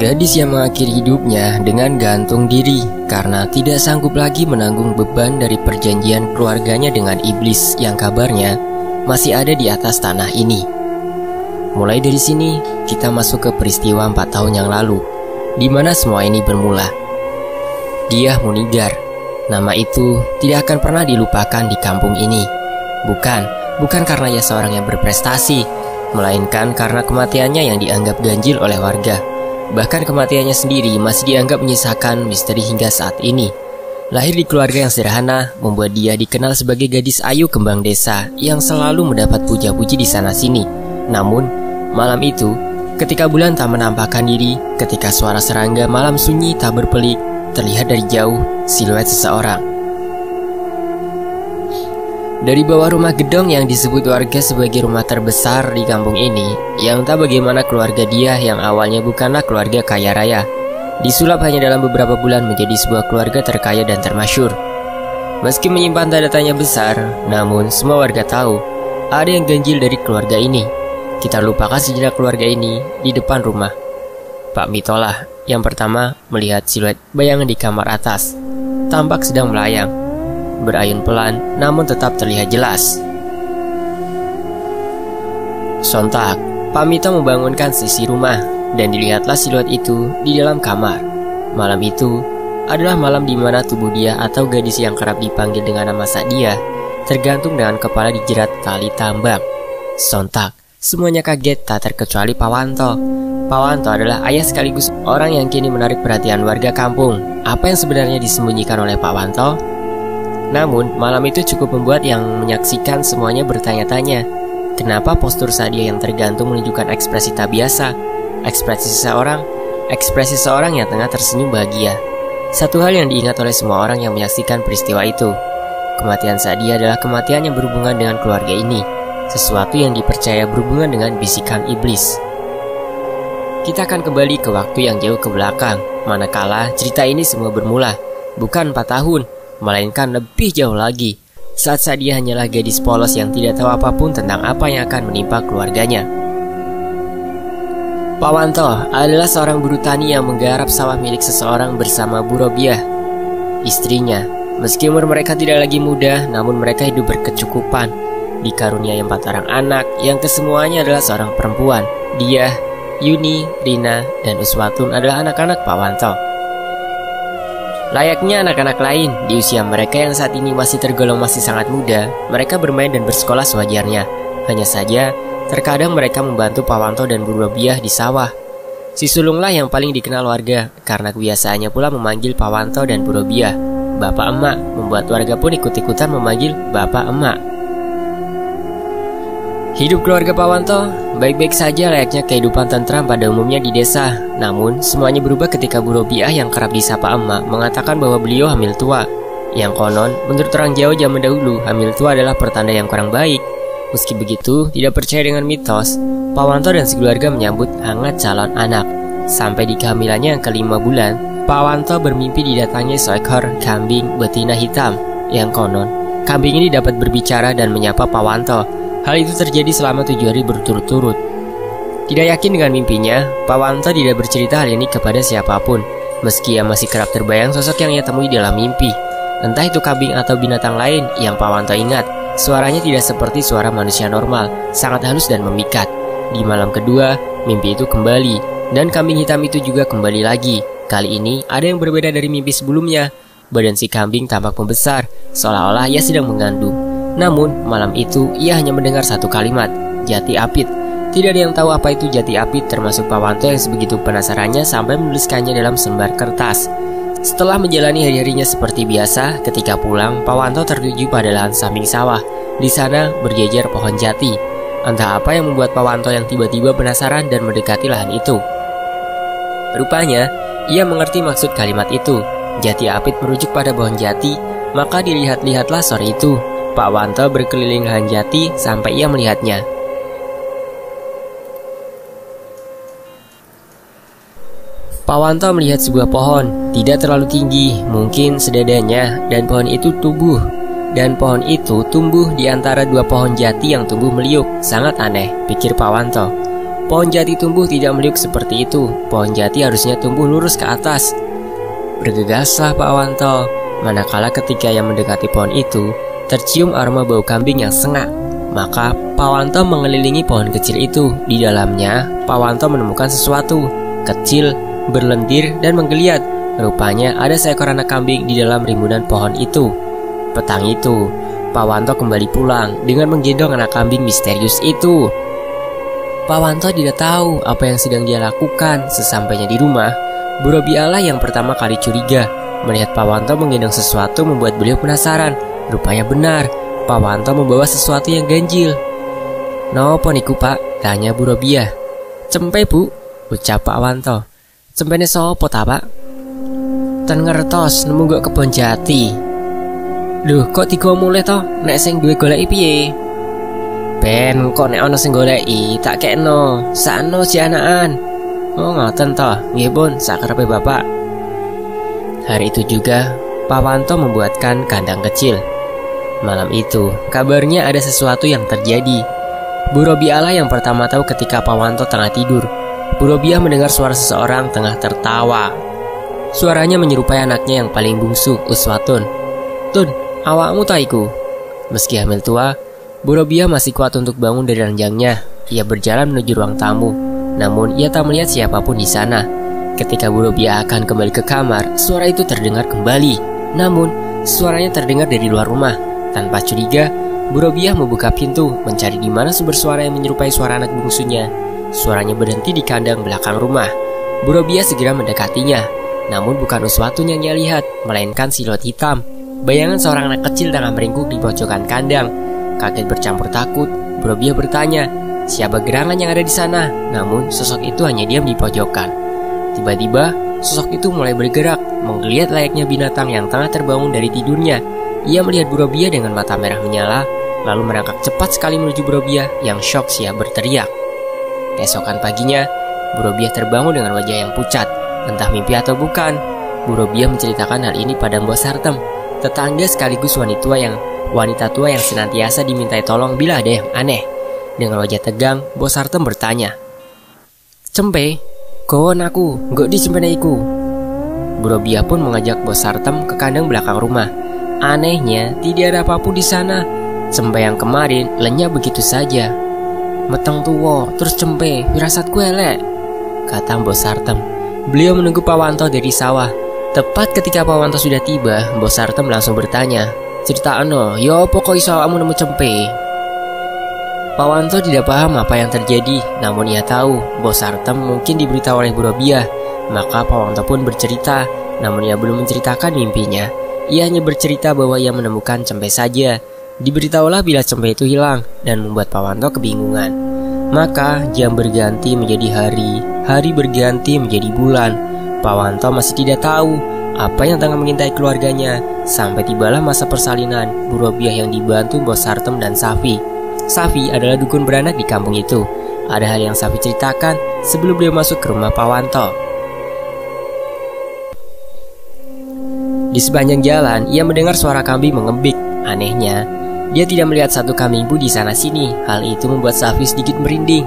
Gadis yang mengakhiri hidupnya dengan gantung diri karena tidak sanggup lagi menanggung beban dari perjanjian keluarganya dengan iblis yang kabarnya masih ada di atas tanah ini. Mulai dari sini, kita masuk ke peristiwa empat tahun yang lalu, di mana semua ini bermula. Dia Munigar, nama itu tidak akan pernah dilupakan di kampung ini. Bukan, bukan karena ia seorang yang berprestasi, melainkan karena kematiannya yang dianggap ganjil oleh warga. Bahkan kematiannya sendiri masih dianggap menyisakan misteri hingga saat ini. Lahir di keluarga yang sederhana, membuat dia dikenal sebagai gadis ayu kembang desa yang selalu mendapat puja-puji di sana-sini. Namun, malam itu, ketika bulan tak menampakkan diri, ketika suara serangga malam sunyi tak berpelik, terlihat dari jauh siluet seseorang. Dari bawah rumah gedong yang disebut warga sebagai rumah terbesar di kampung ini, yang tak bagaimana keluarga dia yang awalnya bukanlah keluarga kaya raya, disulap hanya dalam beberapa bulan menjadi sebuah keluarga terkaya dan termasyur. Meski menyimpan tanda tanya besar, namun semua warga tahu ada yang ganjil dari keluarga ini. Kita lupakan sejenak keluarga ini di depan rumah. Pak Mitolah yang pertama melihat siluet bayangan di kamar atas, tampak sedang melayang berayun pelan namun tetap terlihat jelas. Sontak, Pak Mito membangunkan sisi rumah dan dilihatlah siluet itu di dalam kamar. Malam itu adalah malam di mana tubuh dia atau gadis yang kerap dipanggil dengan nama Sadia tergantung dengan kepala dijerat tali tambang. Sontak, semuanya kaget tak terkecuali Pawanto. Pawanto adalah ayah sekaligus orang yang kini menarik perhatian warga kampung. Apa yang sebenarnya disembunyikan oleh Pak Wanto? Namun, malam itu cukup membuat yang menyaksikan semuanya bertanya-tanya. Kenapa postur Sadia yang tergantung menunjukkan ekspresi tak biasa? Ekspresi seseorang, ekspresi seorang yang tengah tersenyum bahagia. Satu hal yang diingat oleh semua orang yang menyaksikan peristiwa itu. Kematian Sadia adalah kematian yang berhubungan dengan keluarga ini. Sesuatu yang dipercaya berhubungan dengan bisikan iblis. Kita akan kembali ke waktu yang jauh ke belakang, manakala cerita ini semua bermula. Bukan 4 tahun, melainkan lebih jauh lagi saat Sadia hanyalah gadis polos yang tidak tahu apa pun tentang apa yang akan menimpa keluarganya. Pak Wanto adalah seorang buruh tani yang menggarap sawah milik seseorang bersama Bu Robiah, istrinya. Meski umur mereka tidak lagi muda, namun mereka hidup berkecukupan. Dikaruniai empat orang anak yang kesemuanya adalah seorang perempuan. Dia, Yuni, Rina, dan Uswatun adalah anak-anak Pak Wanto. Layaknya anak-anak lain di usia mereka yang saat ini masih tergolong masih sangat muda, mereka bermain dan bersekolah sewajarnya. Hanya saja, terkadang mereka membantu Pawanto dan Bu Robiah di sawah. Si sulunglah yang paling dikenal warga karena kebiasaannya pula memanggil Pawanto dan Bu Robiah. Bapak emak membuat warga pun ikut-ikutan memanggil Bapak emak. Hidup keluarga Pawanto baik-baik saja layaknya kehidupan tentram pada umumnya di desa. Namun, semuanya berubah ketika Bu Robiah yang kerap disapa emak mengatakan bahwa beliau hamil tua. Yang konon, menurut orang Jawa zaman dahulu, hamil tua adalah pertanda yang kurang baik. Meski begitu, tidak percaya dengan mitos, Pawanto dan sekeluarga menyambut hangat calon anak. Sampai di kehamilannya yang kelima bulan, Pawanto bermimpi didatangi seekor kambing betina hitam. Yang konon, kambing ini dapat berbicara dan menyapa Pawanto Hal itu terjadi selama tujuh hari berturut-turut. Tidak yakin dengan mimpinya, Pak Wanto tidak bercerita hal ini kepada siapa pun, meski ia masih kerap terbayang sosok yang ia temui dalam mimpi. Entah itu kambing atau binatang lain yang Pak Wanto ingat, suaranya tidak seperti suara manusia normal, sangat halus dan memikat. Di malam kedua, mimpi itu kembali, dan kambing hitam itu juga kembali lagi. Kali ini ada yang berbeda dari mimpi sebelumnya. Badan si kambing tampak membesar, seolah-olah ia sedang mengandung. Namun, malam itu ia hanya mendengar satu kalimat, Jati Apit. Tidak ada yang tahu apa itu Jati Apit termasuk Pak Wanto yang sebegitu penasarannya sampai menuliskannya dalam selembar kertas. Setelah menjalani hari-harinya seperti biasa, ketika pulang, Pak Wanto tertuju pada lahan samping sawah. Di sana berjejer pohon jati. Entah apa yang membuat Pak Wanto yang tiba-tiba penasaran dan mendekati lahan itu. Rupanya, ia mengerti maksud kalimat itu. Jati Apit merujuk pada pohon jati, maka dilihat-lihatlah sore itu Pak Wanto berkeliling lahan jati sampai ia melihatnya. Pak Wanto melihat sebuah pohon, tidak terlalu tinggi, mungkin sedadanya, dan pohon itu tumbuh. Dan pohon itu tumbuh di antara dua pohon jati yang tumbuh meliuk, sangat aneh, pikir Pak Wanto. Pohon jati tumbuh tidak meliuk seperti itu. Pohon jati harusnya tumbuh lurus ke atas. Bergegaslah Pak Wanto. Manakala ketika yang mendekati pohon itu, tercium aroma bau kambing yang sengak. Maka Pak Wanto mengelilingi pohon kecil itu. Di dalamnya, Pak Wanto menemukan sesuatu kecil, berlendir, dan menggeliat. Rupanya ada seekor anak kambing di dalam rimbunan pohon itu. Petang itu, Pak Wanto kembali pulang dengan menggendong anak kambing misterius itu. Pak Wanto tidak tahu apa yang sedang dia lakukan sesampainya di rumah. Bu Allah yang pertama kali curiga melihat Pak Wanto menggendong sesuatu membuat beliau penasaran. Rupanya benar, Pak Wanto membawa sesuatu yang ganjil. Nopo niku pak? Tanya Bu Robiah. Cempe bu, ucap Pak Wanto. Cempene sopo ta pak? Ten ngertos nemu gak kebon jati. Duh, kok tiga mulai toh? Nek sing duwe golek piye? Ben, kok nek ana sing goleki, tak kekno. Sakno si anakan. Oh, ngoten toh. Nggih, Bun, sakarepe Bapak. Hari itu juga, Pak Wanto membuatkan kandang kecil Malam itu, kabarnya ada sesuatu yang terjadi. Bu Allah yang pertama tahu ketika Pawanto tengah tidur. Bu Robiah mendengar suara seseorang tengah tertawa. Suaranya menyerupai anaknya yang paling bungsu, Uswatun. Tun, awakmu taiku. Meski hamil tua, Bu Robiah masih kuat untuk bangun dari ranjangnya. Ia berjalan menuju ruang tamu, namun ia tak melihat siapa pun di sana. Ketika Bu Robiah akan kembali ke kamar, suara itu terdengar kembali. Namun, suaranya terdengar dari luar rumah. Tanpa curiga, Bu Robiah membuka pintu mencari di mana sumber suara yang menyerupai suara anak bungsunya. Suaranya berhenti di kandang belakang rumah. Bu Robiah segera mendekatinya. Namun bukan sesuatu yang ia lihat, melainkan siluet hitam. Bayangan seorang anak kecil tengah meringkuk di pojokan kandang. Kaget bercampur takut, Bu Robiah bertanya, siapa gerangan yang ada di sana? Namun sosok itu hanya diam di pojokan. Tiba-tiba, sosok itu mulai bergerak, menggeliat layaknya binatang yang tengah terbangun dari tidurnya. Ia melihat Burobia dengan mata merah menyala, lalu merangkak cepat sekali menuju Burobia yang shock siap berteriak. Keesokan paginya, Burobia terbangun dengan wajah yang pucat, entah mimpi atau bukan. Burobia menceritakan hal ini pada Mbok Sartem, tetangga sekaligus wanita tua yang wanita tua yang senantiasa dimintai tolong bila ada yang aneh. Dengan wajah tegang, Mbok Sartem bertanya, Cempe, kawan aku, gak di iku. Burobia pun mengajak Bos Sartem ke kandang belakang rumah Anehnya, tidak ada apa pun di sana. Cempe yang kemarin lenyap begitu saja. Meteng tuwo, terus cempe, firasat gue elek. Kata Bos Sartem. Beliau menunggu Pak Wanto dari sawah. Tepat ketika Pak Wanto sudah tiba, Bos Sartem langsung bertanya, Cerita ano, yo pokok iso kamu nemu cempe. Pak Wanto tidak paham apa yang terjadi, namun ia tahu Bos Sartem mungkin diberitahu oleh Bu. Maka Pak Wanto pun bercerita, namun ia belum menceritakan mimpinya. Ia hanya bercerita bahwa ia menemukan cempe saja. Diberitahulah bila cempe itu hilang dan membuat Pak Wanto kebingungan. Maka jam berganti menjadi hari, hari berganti menjadi bulan. Pak Wanto masih tidak tahu apa yang tengah mengintai keluarganya sampai tibalah masa persalinan Bu Robiah yang dibantu Bos Sartem dan Safi. Safi adalah dukun beranak di kampung itu. Ada hal yang Safi ceritakan sebelum beliau masuk ke rumah Pak Di sepanjang jalan, ia mendengar suara kambing mengembik. Anehnya, dia tidak melihat satu kambing pun di sana sini. Hal itu membuat Safi sedikit merinding.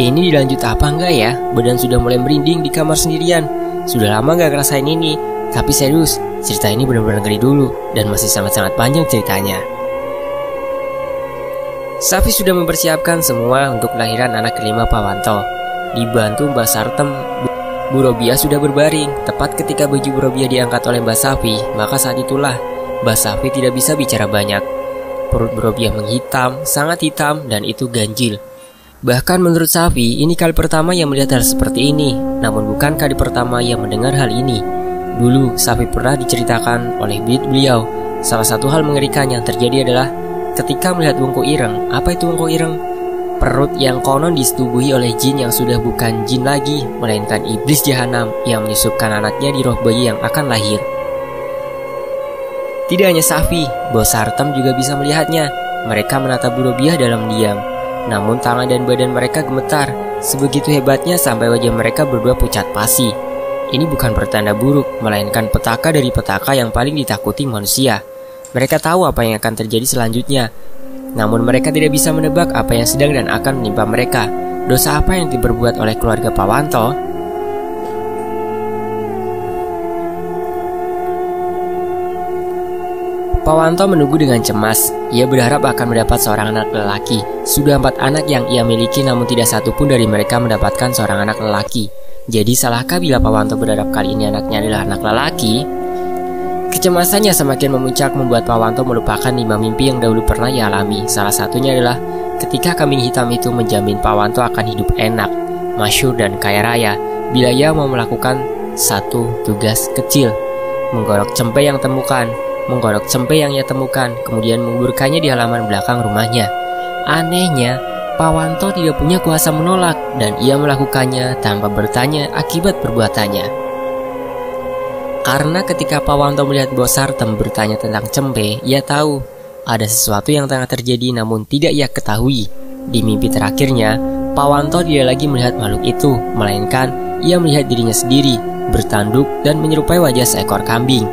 Ini dilanjut apa enggak ya? Badan sudah mulai merinding di kamar sendirian. Sudah lama gak ngerasain ini. Tapi serius, cerita ini benar-benar ngeri dulu dan masih sangat-sangat panjang ceritanya. Safi sudah mempersiapkan semua untuk kelahiran anak kelima Pak Wanto. Dibantu Mbak Sartem, Bu Robia sudah berbaring. Tepat ketika baju Bu Robia diangkat oleh Mbak Safi, maka saat itulah Mbak Safi tidak bisa bicara banyak. Perut Bu Robia menghitam, sangat hitam, dan itu ganjil. Bahkan menurut Safi, ini kali pertama yang melihat hal seperti ini, namun bukan kali pertama yang mendengar hal ini. Dulu, Safi pernah diceritakan oleh beliau. Salah satu hal mengerikan yang terjadi adalah ketika melihat wongko ireng. Apa itu wongko ireng? Perut yang konon disetubuhi oleh jin yang sudah bukan jin lagi, melainkan iblis jahanam yang menyusupkan anaknya di roh bayi yang akan lahir. Tidak hanya Safi, Bos Sartem juga bisa melihatnya. Mereka menatap Burobiah dalam diam. Namun tangan dan badan mereka gemetar. Sebegitu hebatnya sampai wajah mereka berdua pucat pasi. Ini bukan pertanda buruk, melainkan petaka dari petaka yang paling ditakuti manusia. Mereka tahu apa yang akan terjadi selanjutnya, namun mereka tidak bisa menebak apa yang sedang dan akan menimpa mereka. dosa apa yang diperbuat oleh keluarga Pawanto? Pawanto menunggu dengan cemas. Ia berharap akan mendapat seorang anak lelaki. Sudah empat anak yang ia miliki namun tidak satu pun dari mereka mendapatkan seorang anak lelaki. Jadi salahkah bila Pawanto berharap kali ini anaknya adalah anak lelaki? Kecemasannya semakin memuncak membuat Pawanto melupakan lima mimpi yang dahulu pernah ia alami. Salah satunya adalah ketika kambing hitam itu menjamin Pawanto akan hidup enak, masyur dan kaya raya bila ia mau melakukan satu tugas kecil, menggorok cempe yang temukan menggorok cempe yang ia temukan, kemudian menguburkannya di halaman belakang rumahnya. Anehnya, Pawanto tidak punya kuasa menolak dan ia melakukannya tanpa bertanya akibat perbuatannya. Karena ketika Pawanto melihat Bos Sartem bertanya tentang cempe, ia tahu ada sesuatu yang tengah terjadi namun tidak ia ketahui. Di mimpi terakhirnya, Pawanto tidak lagi melihat makhluk itu, melainkan ia melihat dirinya sendiri, bertanduk dan menyerupai wajah seekor kambing.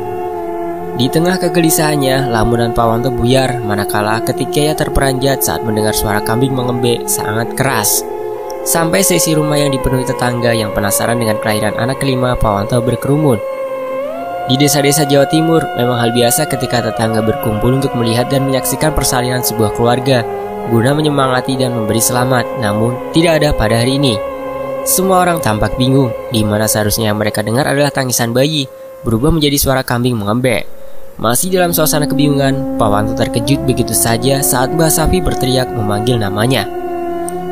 Di tengah kegelisahannya, lamunan Pawanto buyar manakala ketika ia terperanjat saat mendengar suara kambing mengembek sangat keras. Sampai sesi rumah yang dipenuhi tetangga yang penasaran dengan kelahiran anak kelima Pawanto berkerumun. Di desa-desa Jawa Timur, memang hal biasa ketika tetangga berkumpul untuk melihat dan menyaksikan persalinan sebuah keluarga, guna menyemangati dan memberi selamat, namun tidak ada pada hari ini. Semua orang tampak bingung, di mana seharusnya yang mereka dengar adalah tangisan bayi, berubah menjadi suara kambing mengembek. Masih dalam suasana kebingungan, Pawanto terkejut begitu saja saat Mbak Safi berteriak memanggil namanya.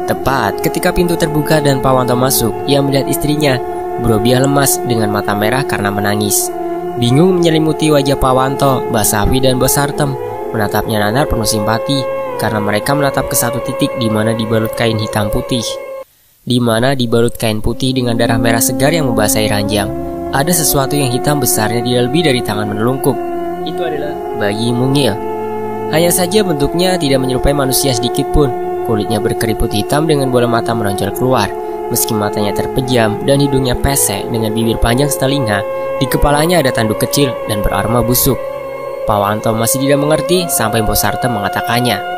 Tepat ketika pintu terbuka dan Pawanto masuk, ia melihat istrinya, Brobiah lemas dengan mata merah karena menangis. Bingung menyelimuti wajah Pawanto, Mbak Safi dan Bos Sartem menatapnya nanar penuh simpati karena mereka menatap ke satu titik di mana dibalut kain hitam putih. Di mana dibalut kain putih dengan darah merah segar yang membasahi ranjang. Ada sesuatu yang hitam besarnya tidak lebih dari tangan menelungkup itu adalah bayi mungil. Hanya saja bentuknya tidak menyerupai manusia sedikit pun. Kulitnya berkeriput hitam dengan bola mata menonjol keluar. Meski matanya terpejam dan hidungnya pesek dengan bibir panjang setelinga, di kepalanya ada tanduk kecil dan beraroma busuk. Pawanto masih tidak mengerti sampai Bosarte mengatakannya.